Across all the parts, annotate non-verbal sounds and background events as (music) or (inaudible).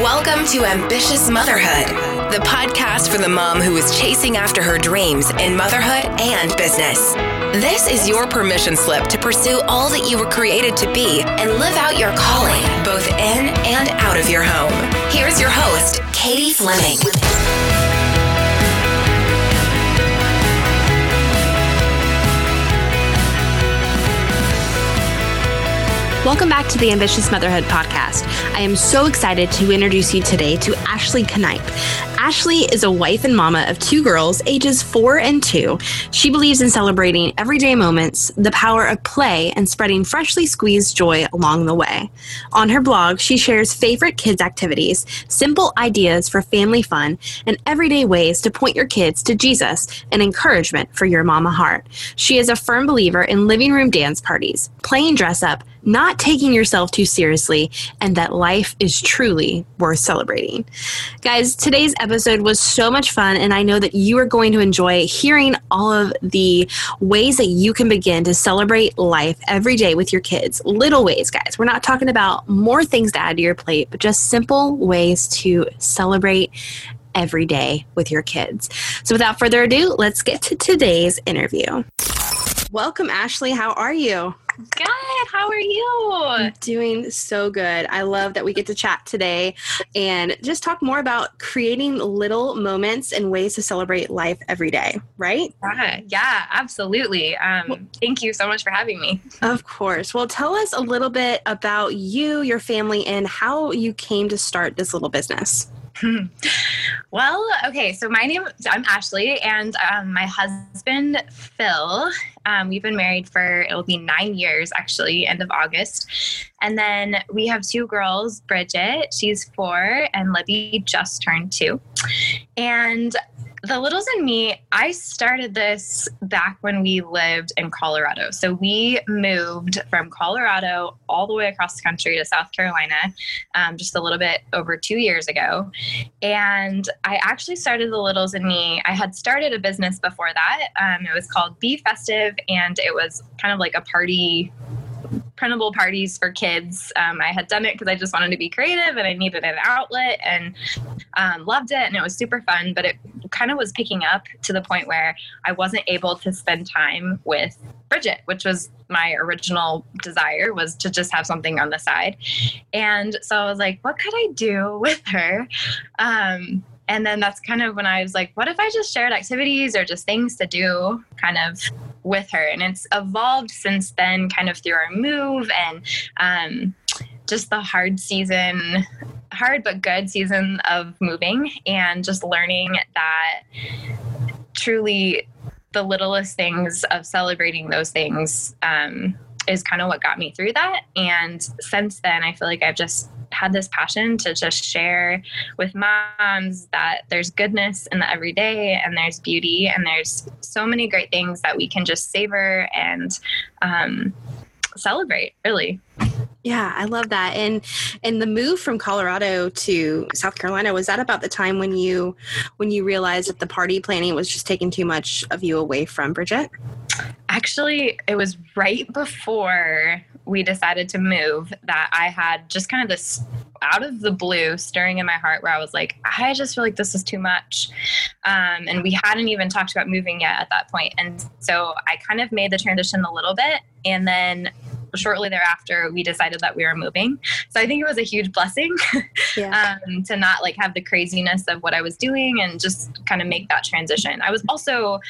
Welcome to Ambitious Motherhood, the podcast for the mom who is chasing after her dreams in motherhood and business. This is your permission slip to pursue all that you were created to be and live out your calling, both in and out of your home. Here's your host, Katie Fleming. Welcome back to the Ambitious Motherhood Podcast. I am so excited to introduce you today to Ashley Knipe. Ashley is a wife and mama of two girls, ages four and two. She believes in celebrating everyday moments, the power of play, and spreading freshly squeezed joy along the way. On her blog, she shares favorite kids' activities, simple ideas for family fun, and everyday ways to point your kids to Jesus and encouragement for your mama heart. She is a firm believer in living room dance parties, playing dress up, not taking yourself too seriously, and that life is truly worth celebrating. Guys, today's episode was so much fun, and I know that you are going to enjoy hearing all of the ways that you can begin to celebrate life every day with your kids. Little ways, guys. We're not talking about more things to add to your plate, but just simple ways to celebrate every day with your kids. So, without further ado, let's get to today's interview. Welcome, Ashley. How are you? Good. How are you? Doing so good. I love that we get to chat today and just talk more about creating little moments and ways to celebrate life every day, right? Yeah, yeah absolutely. Um, well, thank you so much for having me. Of course. Well, tell us a little bit about you, your family, and how you came to start this little business. (laughs) well, okay. So my name, I'm Ashley, and um, my husband Phil. Um, we've been married for it'll be nine years actually, end of August, and then we have two girls. Bridget, she's four, and Libby just turned two. And the Littles and Me, I started this back when we lived in Colorado. So we moved from Colorado all the way across the country to South Carolina um, just a little bit over two years ago. And I actually started the Littles and Me. I had started a business before that. Um, it was called Be Festive, and it was kind of like a party printable parties for kids. Um, I had done it because I just wanted to be creative and I needed an outlet and um, loved it and it was super fun. But it kind of was picking up to the point where I wasn't able to spend time with Bridget, which was my original desire was to just have something on the side. And so I was like, what could I do (laughs) with her? Um, and then that's kind of when I was like, what if I just shared activities or just things to do kind of with her? And it's evolved since then, kind of through our move and um, just the hard season, hard but good season of moving and just learning that truly the littlest things of celebrating those things um, is kind of what got me through that. And since then, I feel like I've just had this passion to just share with moms that there's goodness in the everyday and there's beauty and there's so many great things that we can just savor and um, celebrate, really. Yeah, I love that. And and the move from Colorado to South Carolina was that about the time when you when you realized that the party planning was just taking too much of you away from Bridget? Actually, it was right before we decided to move that I had just kind of this out of the blue stirring in my heart where I was like, I just feel like this is too much. Um, and we hadn't even talked about moving yet at that point. And so I kind of made the transition a little bit. And then shortly thereafter we decided that we were moving. So i think it was a huge blessing yeah. (laughs) um, to not like have the craziness of what i was doing and just kind of make that transition. I was also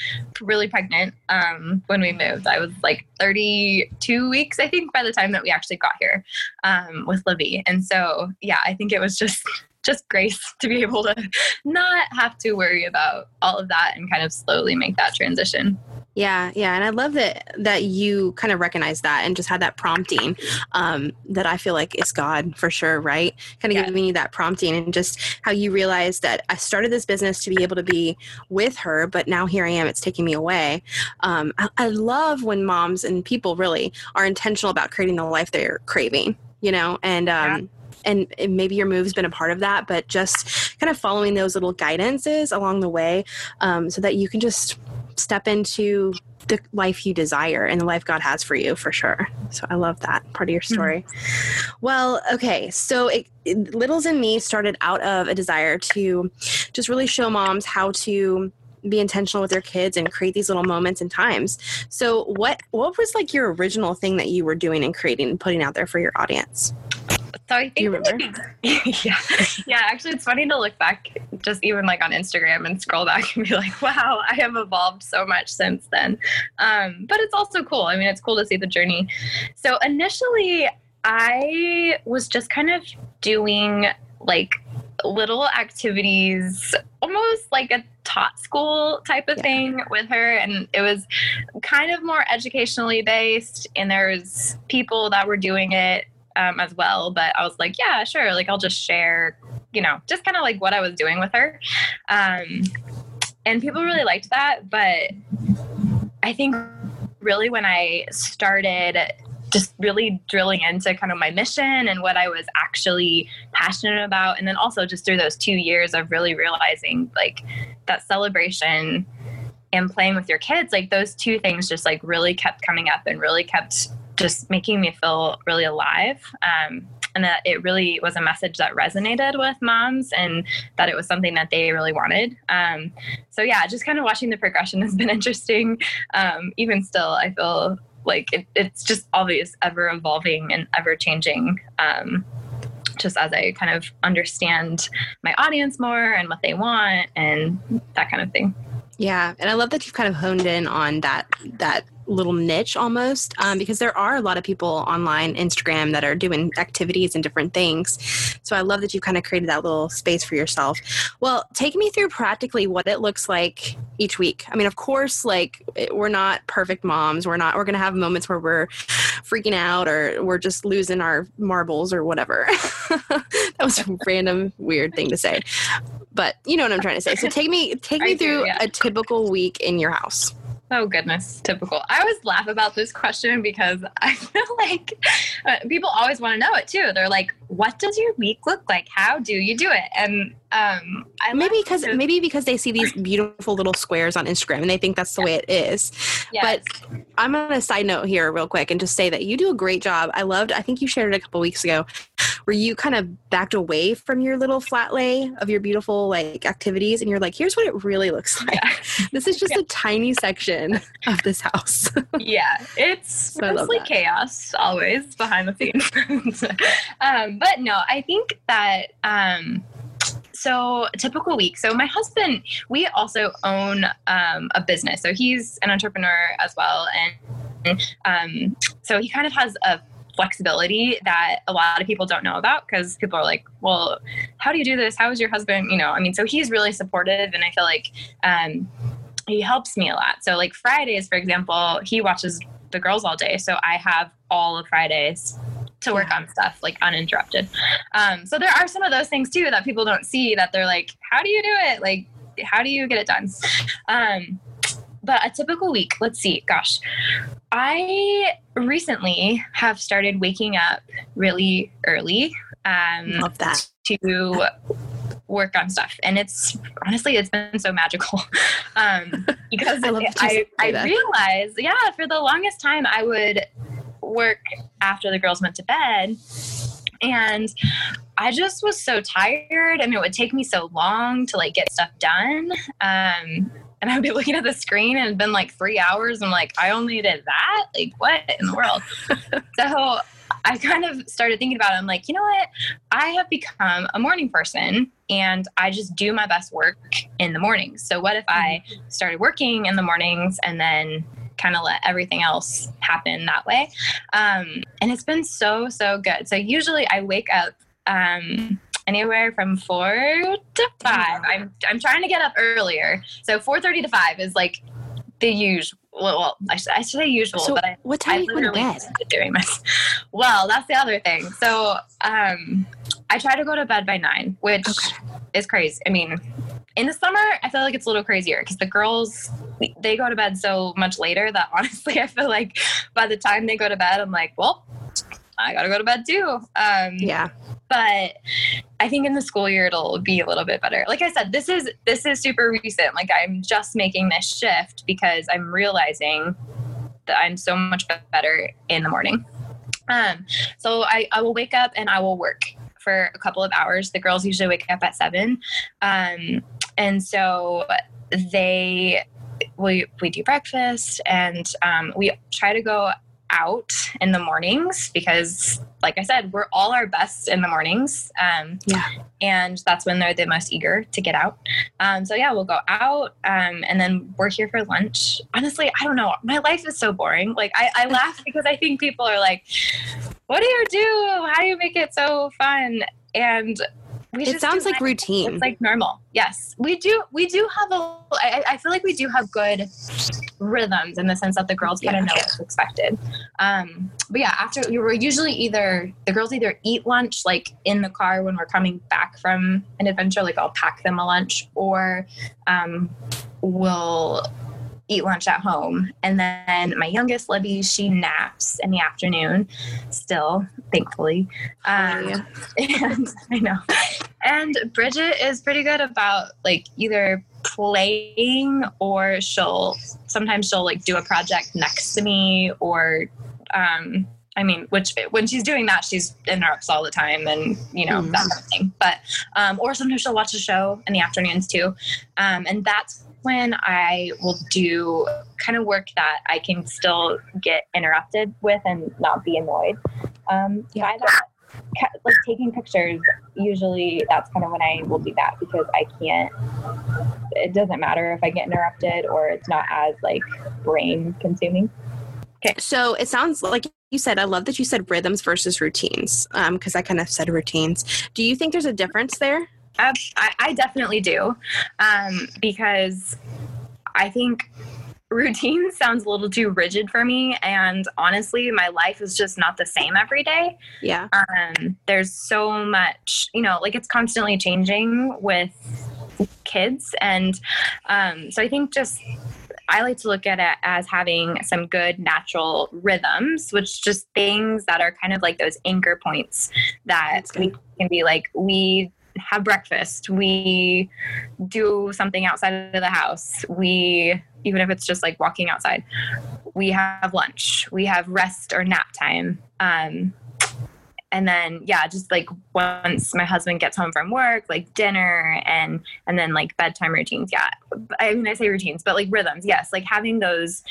really pregnant um, when we moved. I was like 32 weeks i think by the time that we actually got here um, with libby and so yeah i think it was just (laughs) just grace to be able to (laughs) not have to worry about all of that and kind of slowly make that transition yeah, yeah, and I love that that you kind of recognize that and just had that prompting um, that I feel like is God for sure, right? Kind of yeah. giving you that prompting and just how you realize that I started this business to be able to be with her, but now here I am, it's taking me away. Um, I, I love when moms and people really are intentional about creating the life they're craving, you know, and um, yeah and maybe your move's been a part of that, but just kind of following those little guidances along the way um, so that you can just step into the life you desire and the life God has for you for sure. So I love that part of your story. Mm-hmm. Well, okay. So it, it, Littles and Me started out of a desire to just really show moms how to be intentional with their kids and create these little moments and times. So what what was like your original thing that you were doing and creating and putting out there for your audience? So I think you remember? (laughs) yeah. Yeah, actually it's funny to look back just even like on Instagram and scroll back and be like, wow, I have evolved so much since then. Um, but it's also cool. I mean, it's cool to see the journey. So initially I was just kind of doing like little activities, almost like a taught school type of yeah. thing with her. And it was kind of more educationally based. And there's people that were doing it um, as well. But I was like, yeah, sure. Like I'll just share, you know, just kind of like what I was doing with her. Um, and people really liked that. But I think really when I started just really drilling into kind of my mission and what I was actually passionate about. And then also just through those two years of really realizing like that celebration and playing with your kids, like those two things just like really kept coming up and really kept just making me feel really alive. Um, and that it really was a message that resonated with moms and that it was something that they really wanted. Um, so yeah, just kind of watching the progression has been (laughs) interesting. Um, even still, I feel like it, it's just always ever evolving and ever changing um, just as i kind of understand my audience more and what they want and that kind of thing yeah and i love that you've kind of honed in on that that little niche almost um, because there are a lot of people online instagram that are doing activities and different things. So i love that you've kind of created that little space for yourself. Well take me through practically what it looks like each week. I mean of course like we're not perfect moms. We're not we're gonna have moments where we're freaking out or we're just losing our marbles or whatever. (laughs) That was a (laughs) random weird thing to say. But you know what i'm trying to say. So take me take me through yeah. a typical week in your house Oh goodness, typical. I always laugh about this question because (laughs) I feel like uh, people always want to know it too. They're like, "What does your week look like? How do you do it?" And um, I maybe because to- maybe because they see these beautiful little squares on Instagram and they think that's the way it is. Yes. But I'm on a side note here, real quick, and just say that you do a great job. I loved. I think you shared it a couple weeks ago, where you kind of backed away from your little flat lay of your beautiful like activities, and you're like, "Here's what it really looks like. Yeah. (laughs) This is just yeah. a tiny section of this house." (laughs) yeah, it's so mostly chaos always behind the scenes. (laughs) um, but no, I think that. Um, so typical week so my husband we also own um, a business so he's an entrepreneur as well and um, so he kind of has a flexibility that a lot of people don't know about because people are like well how do you do this how is your husband you know i mean so he's really supportive and i feel like um, he helps me a lot so like fridays for example he watches the girls all day so i have all of fridays to work yeah. on stuff like uninterrupted. Um, so there are some of those things too that people don't see that they're like, how do you do it? Like, how do you get it done? Um, but a typical week, let's see, gosh, I recently have started waking up really early. Um, Love that. To work on stuff and it's honestly it's been so magical (laughs) um, (laughs) because I, I, I realized yeah for the longest time i would work after the girls went to bed. And I just was so tired I and it would take me so long to like get stuff done. Um, and I would be looking at the screen and it'd been like three hours. I'm like, I only did that? Like, what in the world? (laughs) so I kind of started thinking about it. I'm like, you know what? I have become a morning person and I just do my best work in the mornings. So, what if I mm-hmm. started working in the mornings and then kind of let everything else happen that way. Um, and it's been so, so good. So usually I wake up um, anywhere from four to five. I'm, I'm trying to get up earlier. So 4.30 to 5 is like the usual. Well, I should, I should say usual, so but I, what time I you bed? Doing this. Well, that's the other thing. So um, I try to go to bed by nine, which okay. is crazy. I mean, in the summer, I feel like it's a little crazier because the girls they go to bed so much later that (laughs) honestly, I feel like by the time they go to bed, I'm like, well, I gotta go to bed too. Um, yeah. But I think in the school year it'll be a little bit better. Like I said, this is this is super recent. Like I'm just making this shift because I'm realizing that I'm so much better in the morning. Um, so I, I will wake up and I will work for a couple of hours. The girls usually wake up at seven. Um, and so they we we do breakfast and um, we try to go out in the mornings because like i said we're all our best in the mornings. Um, yeah. and that's when they're the most eager to get out. Um, so yeah we'll go out um, and then we're here for lunch. Honestly i don't know. My life is so boring. Like i, I laugh (laughs) because i think people are like what do you do? How do you make it so fun? And we it sounds like routine. It's like normal. Yes, we do. We do have a. I, I feel like we do have good rhythms in the sense that the girls kind of know what's expected. Um, but yeah, after we were usually either the girls either eat lunch like in the car when we're coming back from an adventure, like I'll pack them a lunch, or um, we'll eat lunch at home. And then my youngest, Libby, she naps in the afternoon still, thankfully. Um, (laughs) and I know. And Bridget is pretty good about like either playing or she'll sometimes she'll like do a project next to me or um I mean, which when she's doing that, she's interrupts all the time, and you know mm. that kind of thing. But um, or sometimes she'll watch a show in the afternoons too, um, and that's when I will do kind of work that I can still get interrupted with and not be annoyed um, yeah. by that. Like taking pictures, usually that's kind of when I will do that because I can't. It doesn't matter if I get interrupted or it's not as like brain consuming. Okay. So it sounds like you said, I love that you said rhythms versus routines because um, I kind of said routines. Do you think there's a difference there? I, I definitely do um, because I think routine (laughs) sounds a little too rigid for me and honestly my life is just not the same every day. Yeah. Um there's so much you know like it's constantly changing with kids and um so i think just I like to look at it as having some good natural rhythms, which just things that are kind of like those anchor points that we can be like, we have breakfast, we do something outside of the house, we even if it's just like walking outside, we have lunch, we have rest or nap time. Um, and then yeah just like once my husband gets home from work like dinner and and then like bedtime routines yeah. I mean i say routines but like rhythms yes. Like having those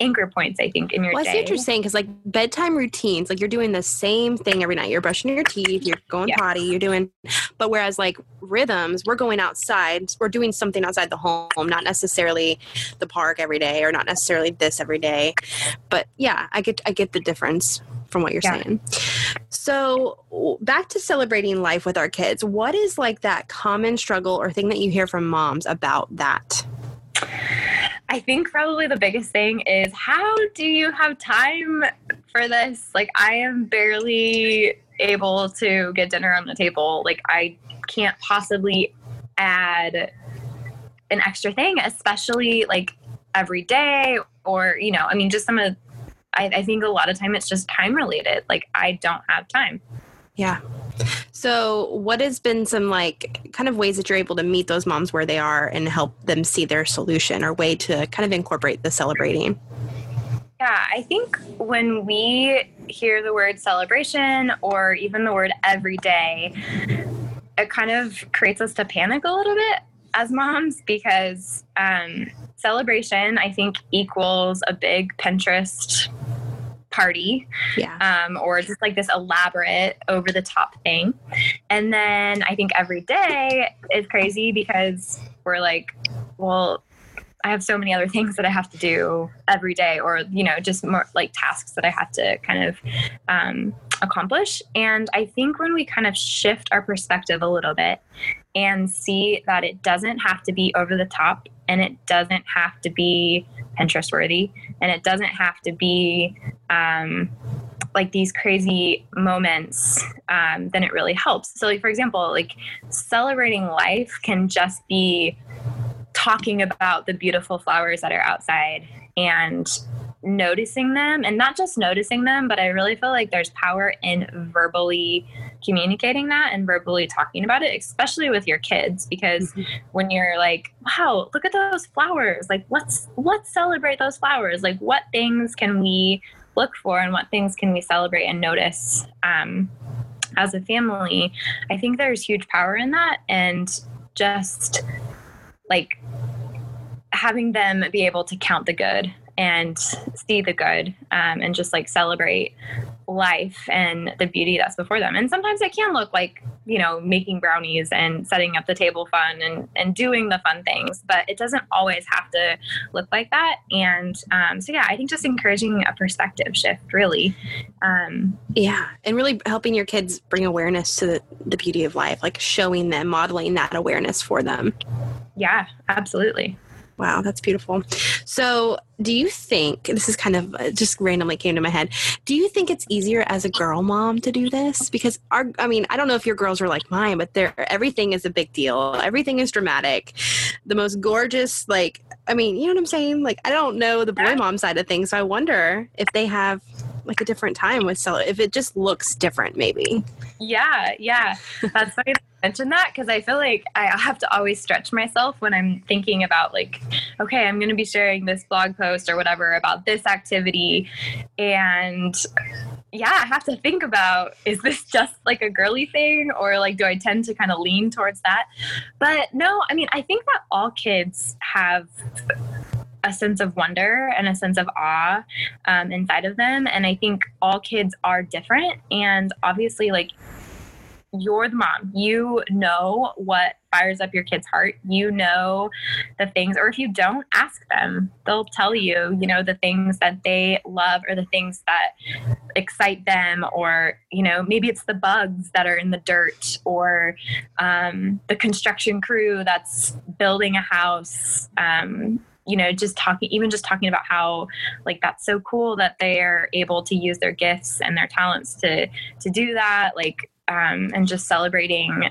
anchor points i think in your well, day. that's interesting because like bedtime routines like you're doing the same thing every night. You're brushing your teeth you're going yeah. potty you're doing but whereas like rhythms we're going outside we're doing something outside the home not necessarily the park every day or not necessarily this every day. But yeah i get i get the difference from what you're yeah. saying. So, back to celebrating life with our kids, what is like that common struggle or thing that you hear from moms about that? I think probably the biggest thing is how do you have time for this? Like, I am barely able to get dinner on the table. Like, I can't possibly add an extra thing, especially like every day or, you know, I mean, just some of I, I think a lot of time it's just time related. Like I don't have time. Yeah. So, what has been some like kind of ways that you're able to meet those moms where they are and help them see their solution or way to kind of incorporate the celebrating? Yeah, I think when we hear the word celebration or even the word every day, it kind of creates us to panic a little bit as moms because um, celebration, I think, equals a big Pinterest party yeah. um, or just like this elaborate over the top thing and then i think every day is crazy because we're like well i have so many other things that i have to do every day or you know just more like tasks that i have to kind of um, accomplish and i think when we kind of shift our perspective a little bit and see that it doesn't have to be over the top and it doesn't have to be Pinterest worthy and it doesn't have to be um, like these crazy moments, um, then it really helps. So, like, for example, like celebrating life can just be talking about the beautiful flowers that are outside and noticing them and not just noticing them but i really feel like there's power in verbally communicating that and verbally talking about it, especially with your kids, because mm-hmm. when you're like, wow, look at those flowers, like let's let's celebrate those flowers. Like what things can we look for and what things can we celebrate and notice um, as a family? I think there's huge power in that and just like having them be able to count the good and see the good um, and just like celebrate life and the beauty that's before them. And sometimes it can look like, you know, making brownies and setting up the table fun and, and doing the fun things, but it doesn't always have to look like that. And um, so, yeah, I think just encouraging a perspective shift really. Um, yeah. And really helping your kids bring awareness to the, the beauty of life, like showing them, modeling that awareness for them. Yeah, absolutely. Wow, that's beautiful. So, do you think this is kind of uh, just randomly came to my head? Do you think it's easier as a girl mom to do this? Because our, I mean, I don't know if your girls are like mine, but they're everything is a big deal. Everything is dramatic. The most gorgeous, like, I mean, you know what I'm saying? Like, I don't know the boy mom side of things, so I wonder if they have like a different time with sell if it just looks different, maybe. Yeah, yeah, that's funny mention that because I feel like I have to always stretch myself when I'm thinking about like, okay, I'm going to be sharing this blog post or whatever about this activity, and yeah, I have to think about is this (laughs) just like a girly thing or like do I tend to kind of lean towards that? But no, I mean, I think that all kids have a sense of wonder and a sense of awe um, inside of them. And I think all kids are different. And obviously, like, you're the mom. You know what fires up your kid's heart. You know the things, or if you don't, ask them. They'll tell you, you know, the things that they love or the things that excite them, or, you know, maybe it's the bugs that are in the dirt or um, the construction crew that's building a house. Um, you know just talking even just talking about how like that's so cool that they're able to use their gifts and their talents to to do that like um, and just celebrating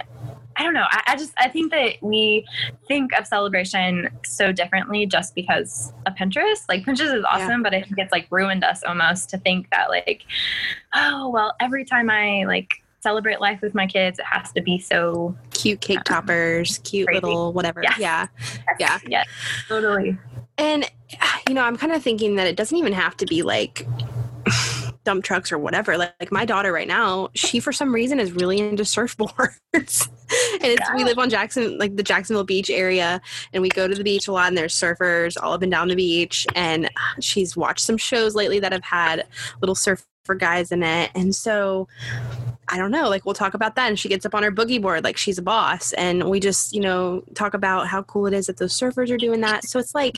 I don't know. I, I, just I think that we think of celebration so differently just because of Pinterest. Like Pinterest is awesome, yeah. but I think it's like ruined us almost to think that like, oh well, every time I like celebrate life with my kids, it has to be so cute cake um, toppers, cute crazy. little whatever. Yes. Yeah. (laughs) Yeah. Yeah. Totally. And you know, I'm kind of thinking that it doesn't even have to be like dump trucks or whatever. Like, like, my daughter right now, she for some reason is really into surfboards. (laughs) and it's yeah. we live on Jackson, like the Jacksonville Beach area, and we go to the beach a lot. And there's surfers all up and down the beach. And uh, she's watched some shows lately that have had little surfer guys in it, and so I don't know, like we'll talk about that. And she gets up on her boogie board like she's a boss. And we just, you know, talk about how cool it is that those surfers are doing that. So it's like,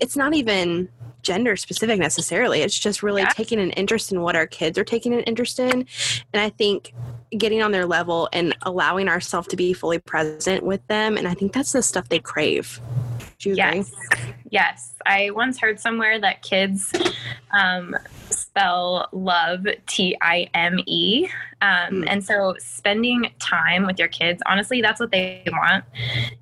it's not even gender specific necessarily. It's just really yeah. taking an interest in what our kids are taking an interest in. And I think getting on their level and allowing ourselves to be fully present with them. And I think that's the stuff they crave. yes. Agree? Yes. I once heard somewhere that kids um, spell love T I M E. Um, mm. And so spending time with your kids, honestly, that's what they want.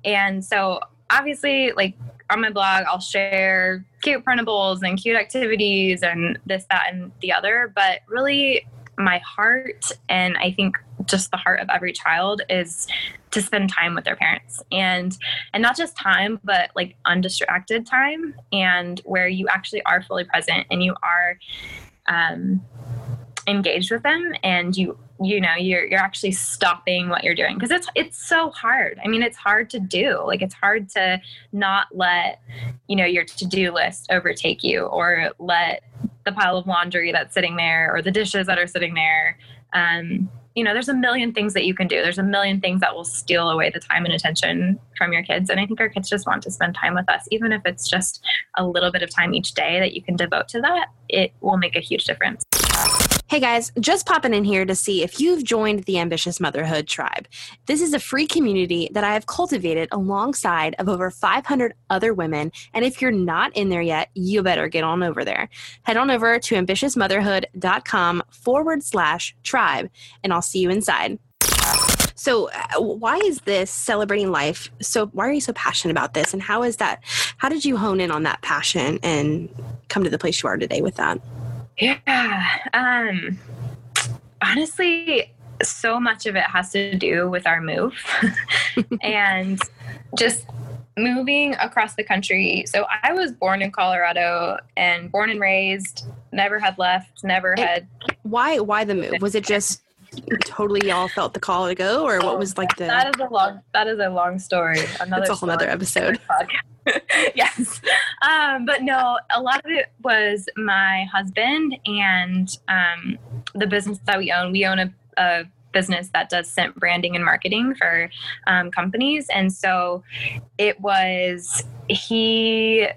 And so obviously, like on my blog, I'll share cute printables and cute activities and this, that, and the other. But really, my heart and I think just the heart of every child is to spend time with their parents and and not just time but like undistracted time and where you actually are fully present and you are um, engaged with them and you you know you're you're actually stopping what you're doing because it's it's so hard. I mean it's hard to do. Like it's hard to not let you know your to-do list overtake you or let the pile of laundry that's sitting there or the dishes that are sitting there um, you know there's a million things that you can do. There's a million things that will steal away the time and attention from your kids and i think our kids just want to spend time with us. Even if it's just a little bit of time each day that you can devote to that it will make a huge difference Hey guys, just popping in here to see if you've joined the Ambitious Motherhood Tribe. This is a free community that I have cultivated alongside of over 500 other women, and if you're not in there yet, you better get on over there. Head on over to ambitiousmotherhood.com forward slash tribe, and I'll see you inside. So, uh, why is this celebrating life? So, why are you so passionate about this? And how is that? How did you hone in on that passion and come to the place you are today with that? Yeah. Um, honestly, so much of it has to do with our move (laughs) and just moving across the country. So I was born in Colorado and born and raised, never had left, never had. Why? Why the move? Was it just totally y'all felt the call to go, or what was like the? That is a long. That is a long story. Another. That's a whole other episode. (laughs) yes, um, but no, a lot of it was my husband and um, the business that we own. We own a, a business that does scent branding and marketing for um, companies. And so it was, he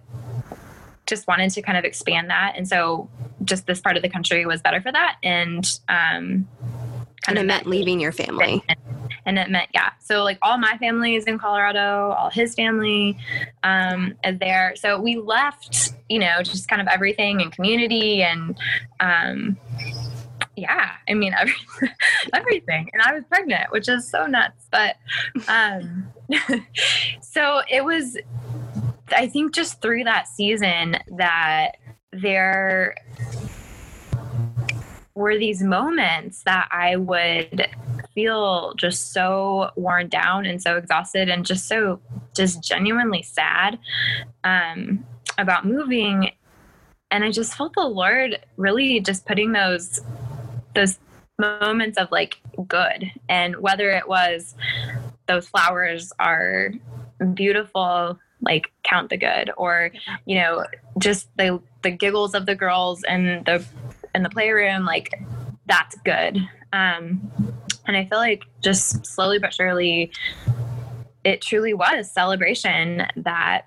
just wanted to kind of expand that. And so just this part of the country was better for that. And, um, and it meant leaving your family. (laughs) And it meant, yeah. So like all my family is in Colorado, all his family um, is there. So we left, you know, just kind of everything and community and, um, yeah, I mean (laughs) every, everything. And I was pregnant, which is so nuts. But um, (laughs) so it was. I think just through that season that there were these moments that I would feel just so worn down and so exhausted and just so just genuinely sad um, about moving. And i just felt the lord really just putting those those moments of like good. And whether it was those flowers are beautiful like count the good or you know just the the giggles of the girls and the in the playroom like that's good. Um and i feel like just slowly but surely it truly was celebration that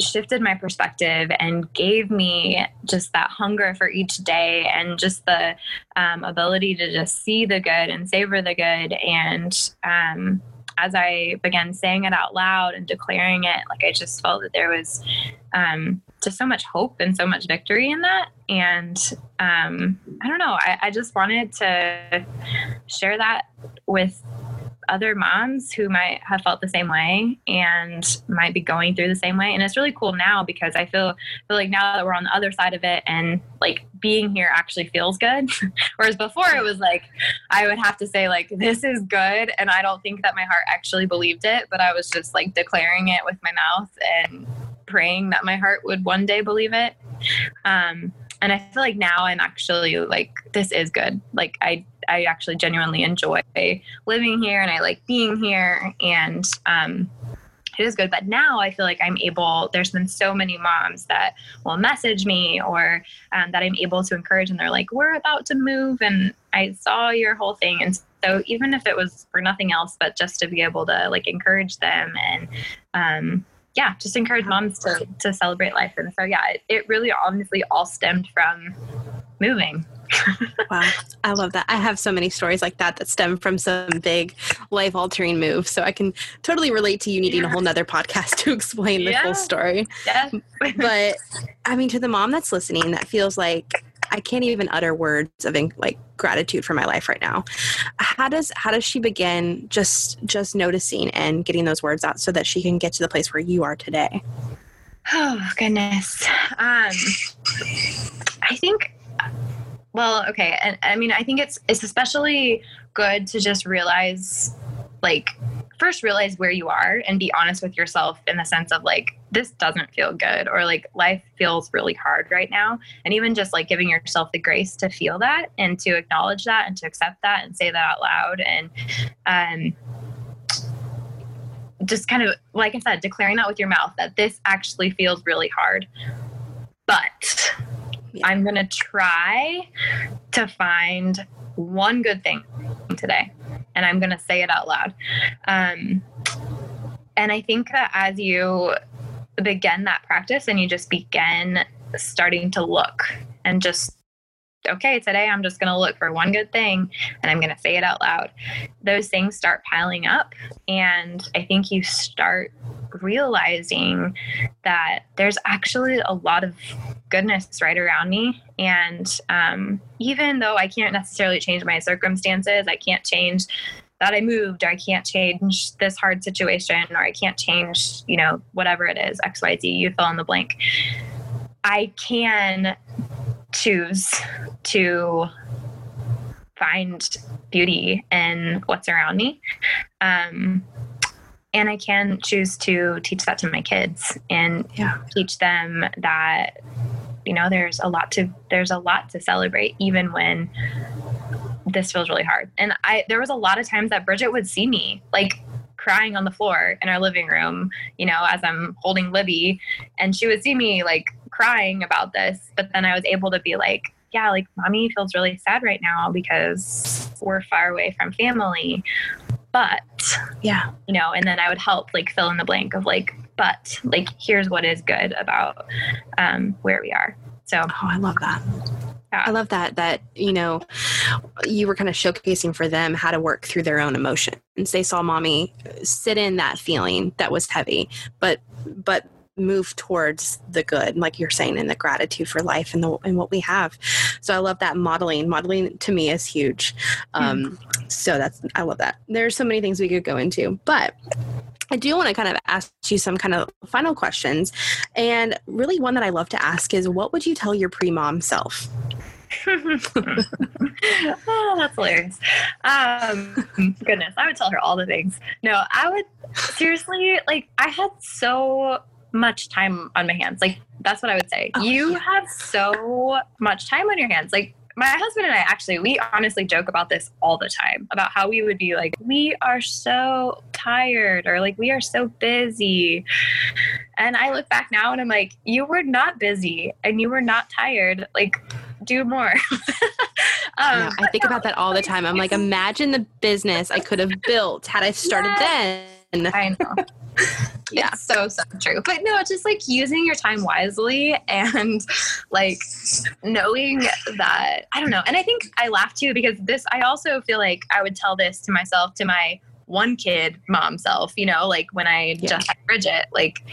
shifted my perspective and gave me just that hunger for each day and just the um, ability to just see the good and savor the good. And um, as I began saying it out loud and declaring it, like I just felt that there was um, just so much hope and so much victory in that. And um, I don't know, I, I just wanted to share that with other moms who might have felt the same way and might be going through the same way. And it's really cool now because I feel feel like now that we're on the other side of it and like being here actually feels good. (laughs) Whereas before it was like I would have to say like this is good and I don't think that my heart actually believed it, but I was just like declaring it with my mouth and praying that my heart would one day believe it. Um, and I feel like now I'm actually like this is good. Like I I actually genuinely enjoy living here and I like being here and um, it is good. But now I feel like I'm able, there's been so many moms that will message me or um, that I'm able to encourage and they're like, we're about to move and I saw your whole thing. And so even if it was for nothing else, but just to be able to like encourage them and, um, yeah, just encourage moms to, to celebrate life. And so, yeah, it, it really honestly all stemmed from moving (laughs) wow. I love that. I have so many stories like that that stem from some big life altering moves. So I can totally relate to you needing yeah. a whole nother podcast to explain the yeah. full story. Yeah. (laughs) but I mean, to the mom that's listening that feels like I can't even utter words of like gratitude for my life right now. How does how does she begin just just noticing and getting those words out so that she can get to the place where you are today? Oh goodness. Um I think well, okay. And I mean, I think it's it's especially good to just realize like first realize where you are and be honest with yourself in the sense of like this doesn't feel good or like life feels really hard right now and even just like giving yourself the grace to feel that and to acknowledge that and to accept that and say that out loud and um just kind of like i said declaring that with your mouth that this actually feels really hard but yeah. I'm going to try to find one good thing today. And I'm going to say it out loud. Um, and I think that as you begin that practice and you just begin starting to look and just okay, today I'm just going to look for one good thing and I'm going to say it out loud. Those things start piling up. And I think you start realizing that there's actually a lot of goodness right around me. And um, even though I can't necessarily change my circumstances, I can't change that I moved, or I can't change this hard situation, or I can't change, you know, whatever it is, XYZ, you fill in the blank. I can choose to find beauty in what's around me. Um, and I can choose to teach that to my kids and Yeah. teach them that you know there's a lot to there's a lot to celebrate even when this feels really hard. And I there was a lot of times that Bridget would see me like crying on the floor in our living room, you know, as I'm holding Libby and she would see me like crying about this, but then I was able to be like, yeah, like mommy feels really sad right now because we're far away from family. But Yeah. you know, and then I would help like fill in the blank of like, but like here's what is good about um, where we are. So Oh, I love that. Yeah. I love that that you know you were kind of showcasing for them how to work through their own emotions. They saw mommy sit in that feeling that was heavy, but but move towards the good, like you're saying, in the gratitude for life and the and what we have. So I love that modeling. Modeling to me is huge. Um, So that's I love that. There's so many things we could go into, but I do want to kind of ask you some kind of final questions. And really, one that I love to ask is what would you tell your pre mom self? (laughs) oh, that's hilarious. Um, (laughs) goodness, I would tell her all the things. No, I would seriously like. I had so much time on my hands. Like that's what I would say. Oh, you yeah. have so much time on your hands. Like my husband and I actually, we honestly joke about this all the time about how we would be like, we are so tired or like we are so busy. And I look back now and I'm like, you were not busy and you were not tired. Like, do more. (laughs) um, Yeah, I think about that all the time. I'm like, imagine the business I could have built had I started then. I know. (laughs) Yeah. It's so, so true. But no, just like using your time wisely and like knowing that, I don't know. And I think I laugh too because this, I also feel like I would tell this to myself, to my one kid mom self, you know, like when I Yeah. just had Bridget, like,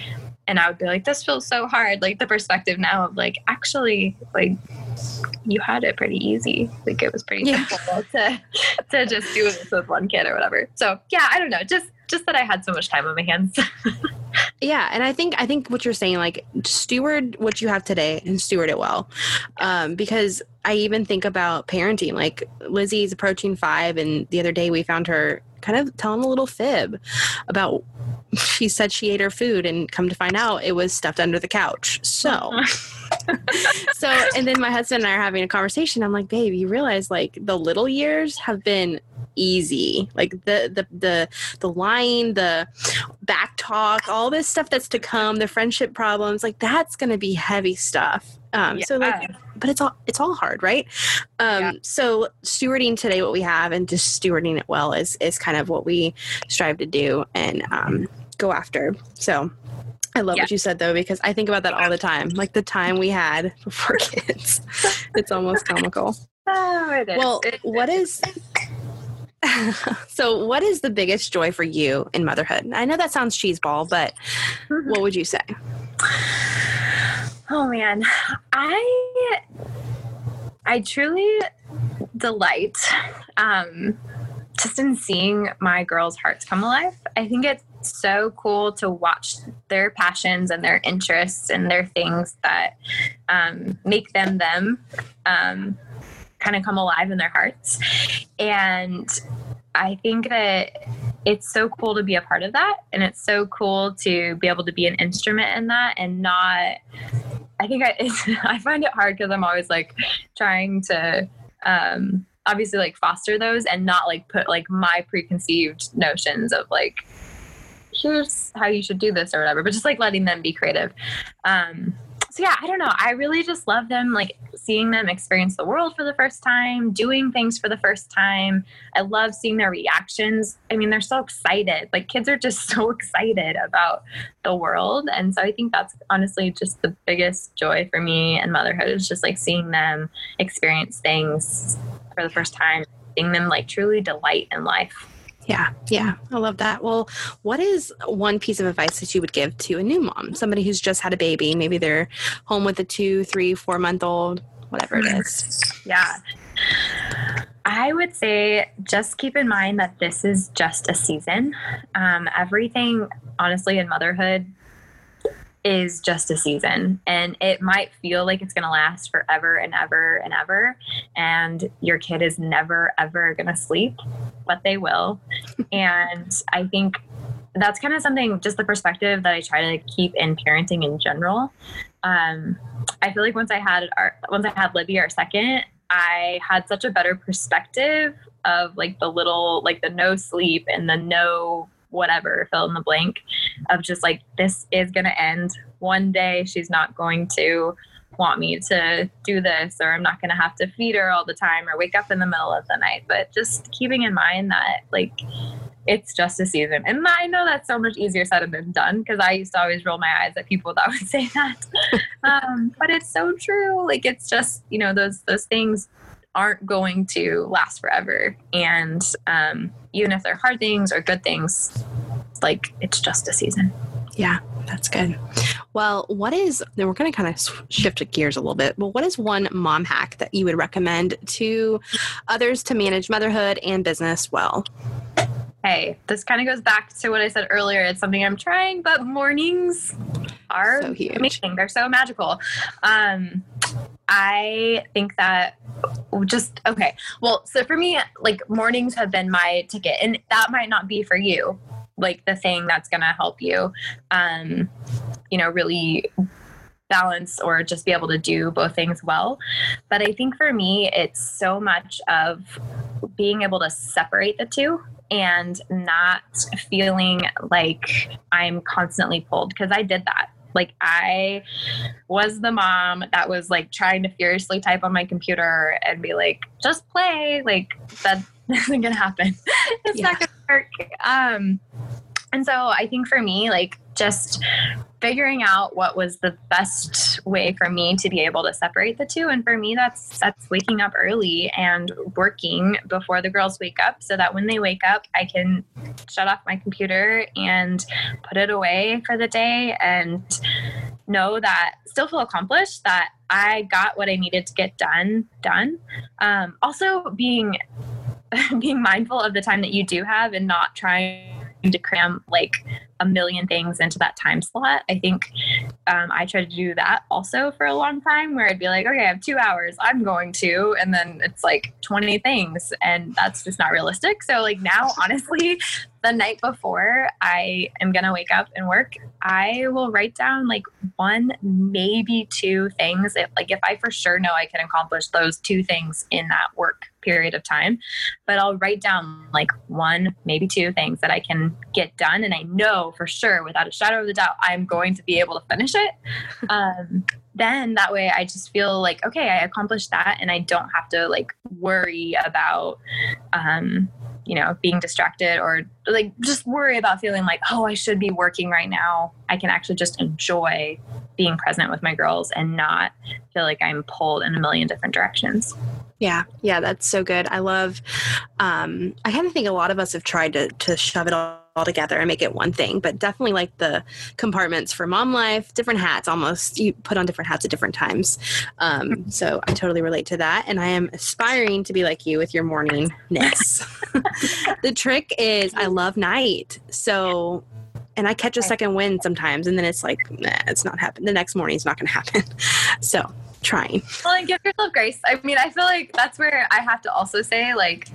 and I would be like, this feels so hard. Like the perspective now of like, actually, like, you had it pretty easy. Like it was pretty Yeah. simple to to just do this with one kid or whatever. So yeah, I don't know. Just just that I had so much time on my hands. (laughs) Yeah, and I think I think what you're saying, like steward what you have today and steward it well, um, because I even think about parenting. Like Lizzie's approaching five, and the other day we found her kind of telling a little fib about. She said she ate her food, and come to find out, it was stuffed under the couch. So. so and then my husband and I are having a conversation. I'm like, babe, you realize like the little years have been easy. Like the the the the lying, the back talk, all this stuff that's to come, the friendship problems, like that's gonna be heavy stuff. Um so like Yeah. But it's all it's all hard, right? Um Yeah. so stewarding today what we have and just stewarding it well is is kind of what we strive to do and um go after. So I love Yeah. what you said though because I think about that all the time. Like the time we had (laughs) before kids. it's almost comical. (laughs) Oh, it is. Well, It- what is (laughs) so what is the biggest joy for you in motherhood? I know that sounds cheeseball, but what would you say? Oh man, I I truly delight um, just in seeing my girls' hearts come alive. I think it's so cool to watch their passions and their interests and their things that um, make them them um, kind of come alive in their hearts. And I think that it's so cool to be a part of that. And it's so cool to be able to be an instrument in that and not I think I, (laughs) I find it hard because I'm always like trying to um, obviously like foster those and not like put like my preconceived notions of like here's how you should do this or whatever, but just like letting them be creative. Um, so yeah, I don't know. I really just love them, like seeing them experience the world for the first time, doing things for the first time. I love seeing their reactions. I mean, they're so excited. Like kids are just (laughs) so excited about the world. And so I think that's honestly just the biggest joy for me and motherhood is just like seeing them experience things for the first time, seeing them like truly delight in life. Yeah, yeah, I love that. Well, what is one piece of advice that you would give to a new mom, somebody who's just had a baby? Maybe they're home with a two, three, four month old, whatever it is. Yeah. I would say just keep in mind that this is just a season. Um, everything, honestly, in motherhood is just a season and it might feel like it's going to last forever and ever and ever and your kid is never ever going to sleep but they will. And i think that's kind of something just the perspective that i try to keep in parenting in general. Um, i feel like once i had our once i had libby our second i had such a better perspective of like the little like the no sleep and the no whatever fill in the blank of just like this is going to end. One day she's not going to want me to do this or i'm not going to have to feed her all the time or wake up in the middle of the night. But just keeping in mind that like it's just a season. And i know that's so much easier said than done because i used to always roll my eyes at people that (laughs) would say that. (laughs) Um, but it's so true. Like it's just you know those those things aren't going to last forever. And um, even if they're hard things or good things like it's just a season. Yeah that's good. Well what is then we're going to kind of shift gears a little bit but what is one mom hack that you would recommend to others to manage motherhood and business well? Hey this kind of goes back to what i said earlier. It's something i'm trying but mornings are so amazing. They're so magical. Um, i think that just okay. Well so for me like mornings have been my ticket and that might not be for you like the thing that's going to help you um you know really balance or just be able to do both things well but i think for me it's so much of being able to separate the two and not feeling like i'm constantly pulled because i did that like I was the mom that was like trying to furiously type on my computer and be like, just play. Like that (laughs) isn't gonna happen. it's yeah. not gonna work. Um and so I think for me, like just figuring out what was the best way for me to be able to separate the two. And for me that's that's waking up early and working before the girls wake up so that when they wake up I can shut off my computer and put it away for the day and know that still feel accomplished that I got what I needed to get done done. Um, also being (laughs) being mindful of the time that you do have and not trying to cram like a million things into that time slot. I think um, I tried to do that also for a long time where I'd be like, okay, I have two hours, I'm going to, and then it's like 20 things, and that's just not realistic. So, like, now, (laughs) honestly, the night before I am to wake up and work, I will write down like one, maybe two things. If, like, if I for sure know I can accomplish those two things in that work period of time, but I'll write down like one, maybe two things that I can get done. And I know for sure, without a shadow of a doubt, I'm going to be able to finish it. (laughs) Um, then that way I just feel like, okay, I accomplished that and I don't have to like worry about, um, you know, being distracted or like just worry about feeling like, oh, I should be working right now. I can actually just enjoy being present with my girls and not feel like I'm pulled in a million different directions. Yeah, yeah, that's so good. I love. Um, I kind of think a lot of us have tried to to shove it all, all together and make it one thing, but definitely like the compartments for mom life, different hats. Almost you put on different hats at different times. Um, so I totally relate to that, and I am aspiring to be like you with your morningness. (laughs) (laughs) the trick is I love night, so and I catch a second wind sometimes, and then it's like, nah, it's not happening. The next morning, it's not going to happen. (laughs) so trying. Well, and give yourself grace. I mean, I feel like that's where I have to also say, like,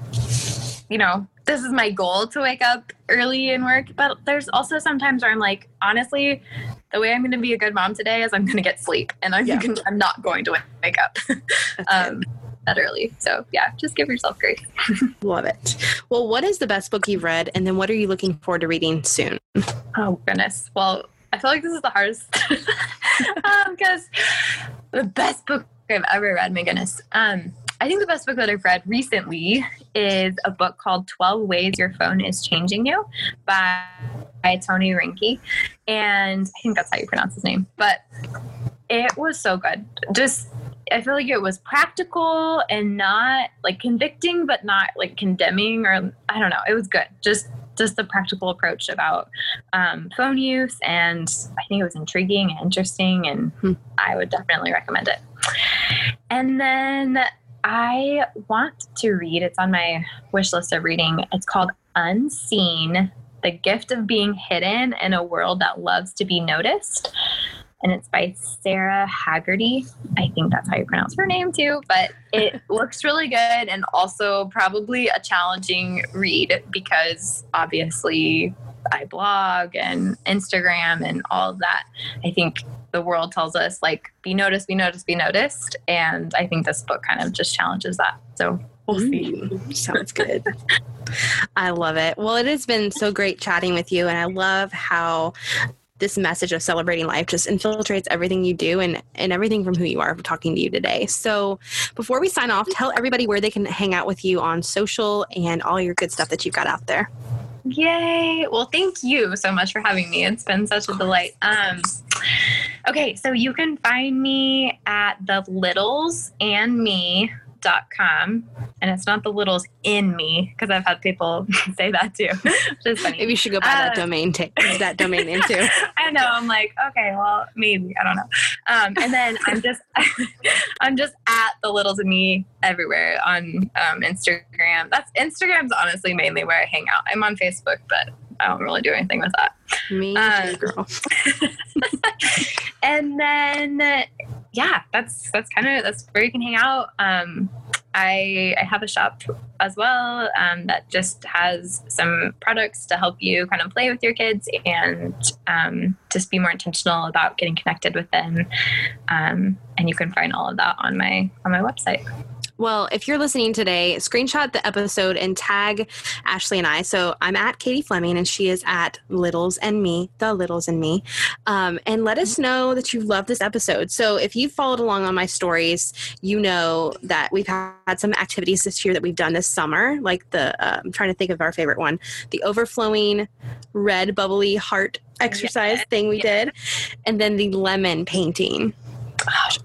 you know, this is my goal to wake up early and work. But there's also sometimes where I'm like, honestly, the way I'm going to be a good mom today is I'm going to get sleep, and I'm yeah. gonna, I'm not going to wake up (laughs) um, that early. So yeah, just give yourself grace. (laughs) Love it. Well, what is the best book you've read, and then what are you looking forward to reading soon? Oh goodness. Well, I feel like this is the hardest (laughs) because (laughs) um, the best book I've ever read, my goodness. Um, I think the best book that I've read recently is a book called 12 Ways Your Phone is Changing You by, by Tony Reinke. And I think that's how you pronounce his name. But it was so good. Just I feel like it was practical and not like convicting, but not like condemning or I don't know. It was good. Just just the practical approach about um, phone use, and I think it was intriguing and interesting, and hmm. I would definitely recommend it. And then I want to read. It's on my wish list of reading. It's called Unseen: The Gift of Being Hidden in a World That Loves to Be Noticed and it's by Sara Hagerty. I think that's how you pronounce her name too, but it (laughs) looks really good and also probably a challenging read because obviously I blog and Instagram and all of that. I think the world tells us like be noticed, be noticed, be noticed, and I think this book kind of just challenges that. So we'll see. Mm, sounds good. (laughs) I love it. Well, it has been so great chatting with you, and I love how this message of celebrating life just infiltrates everything you do and, and everything from who you are talking to you today. So, before we sign off, tell everybody where they can hang out with you on social and all your good stuff that you've got out there. Yay. Well, thank you so much for having me. It's been such a delight. Um, okay, so you can find me at the littles and me dot com and it's not the littles in me because I've had people (laughs) say that too. Which is funny. Maybe you should go buy uh, that domain t- (laughs) that domain name too. (laughs) I know. I'm like, okay, well, maybe. I don't know. Um, and then I'm just I'm just at the littles in me everywhere on um, Instagram. That's Instagram's honestly mainly where I hang out. I'm on Facebook, but I don't really do anything with that. Me um, girl. and then yeah, that's that's kind of that's where you can hang out. Um, I, I have a shop as well um, that just has some products to help you kind of play with your kids and um, just be more intentional about getting connected with them. Um, and you can find all of that on my on my website. Well, if you're listening today, screenshot the episode and tag Ashley and I. So I'm at Katie Fleming and she is at Littles and Me, the Littles and Me. Um, and let us know that you love this episode. So if you followed along on my stories, you know that we've had some activities this year that we've done this summer, like the, uh, I'm trying to think of our favorite one, the overflowing red bubbly heart exercise yeah. thing we yeah. did, and then the lemon painting.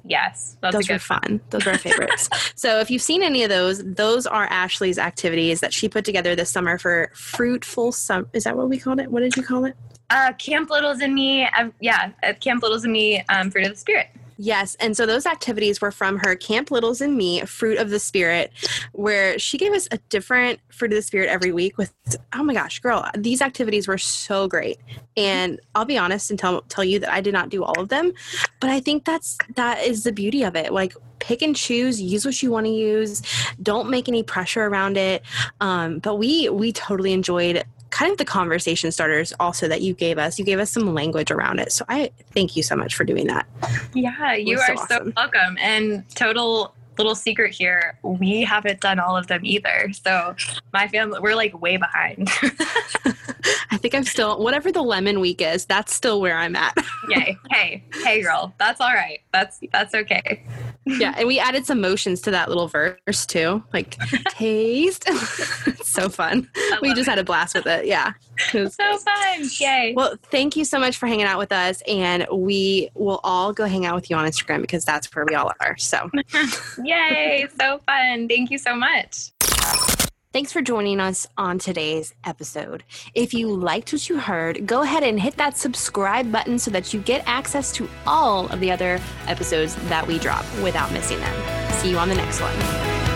Yes, those were fun. Those were our favorites. (laughs) so if you've seen any of those, those are Ashley's activities that she put together this summer for fruitful summer. Is that what we called it? What did you call it? Uh, Camp Littles and Me. Uh, yeah, Camp Littles and Me. Um, Fruit of the Spirit. Yes. And so those activities were from her Camp Littles and Me, Fruit of the Spirit, where she gave us a different Fruit of the Spirit every week with, oh my gosh, girl, these activities were so great. And I'll be honest and tell, tell you that I did not do all of them, but I think that's, that is the beauty of it. Like, pick and choose use what you want to use don't make any pressure around it um, but we we totally enjoyed kind of the conversation starters also that you gave us. You gave us some language around it. So I thank you so much for doing that. Yeah, you are so, awesome. so welcome. And total little secret here we haven't done all of them either so my family we're like way behind (laughs) (laughs) i think i'm still whatever the lemon week is that's still where i'm at yay hey hey girl that's all right that's that's okay yeah and we added some motions to that little verse too like (laughs) taste. (laughs) So fun. We just it. had a blast with it. Yeah. It so great. fun. Yay. Well thank you so much for hanging out with us and we will all go hang out with you on instagram because that's where we all are so. (laughs) Yay, so fun. Thank you so much. Thanks for joining us on today's episode. If you liked what you heard, go ahead and hit that subscribe button so that you get access to all of the other episodes that we drop without missing them. See you on the next one.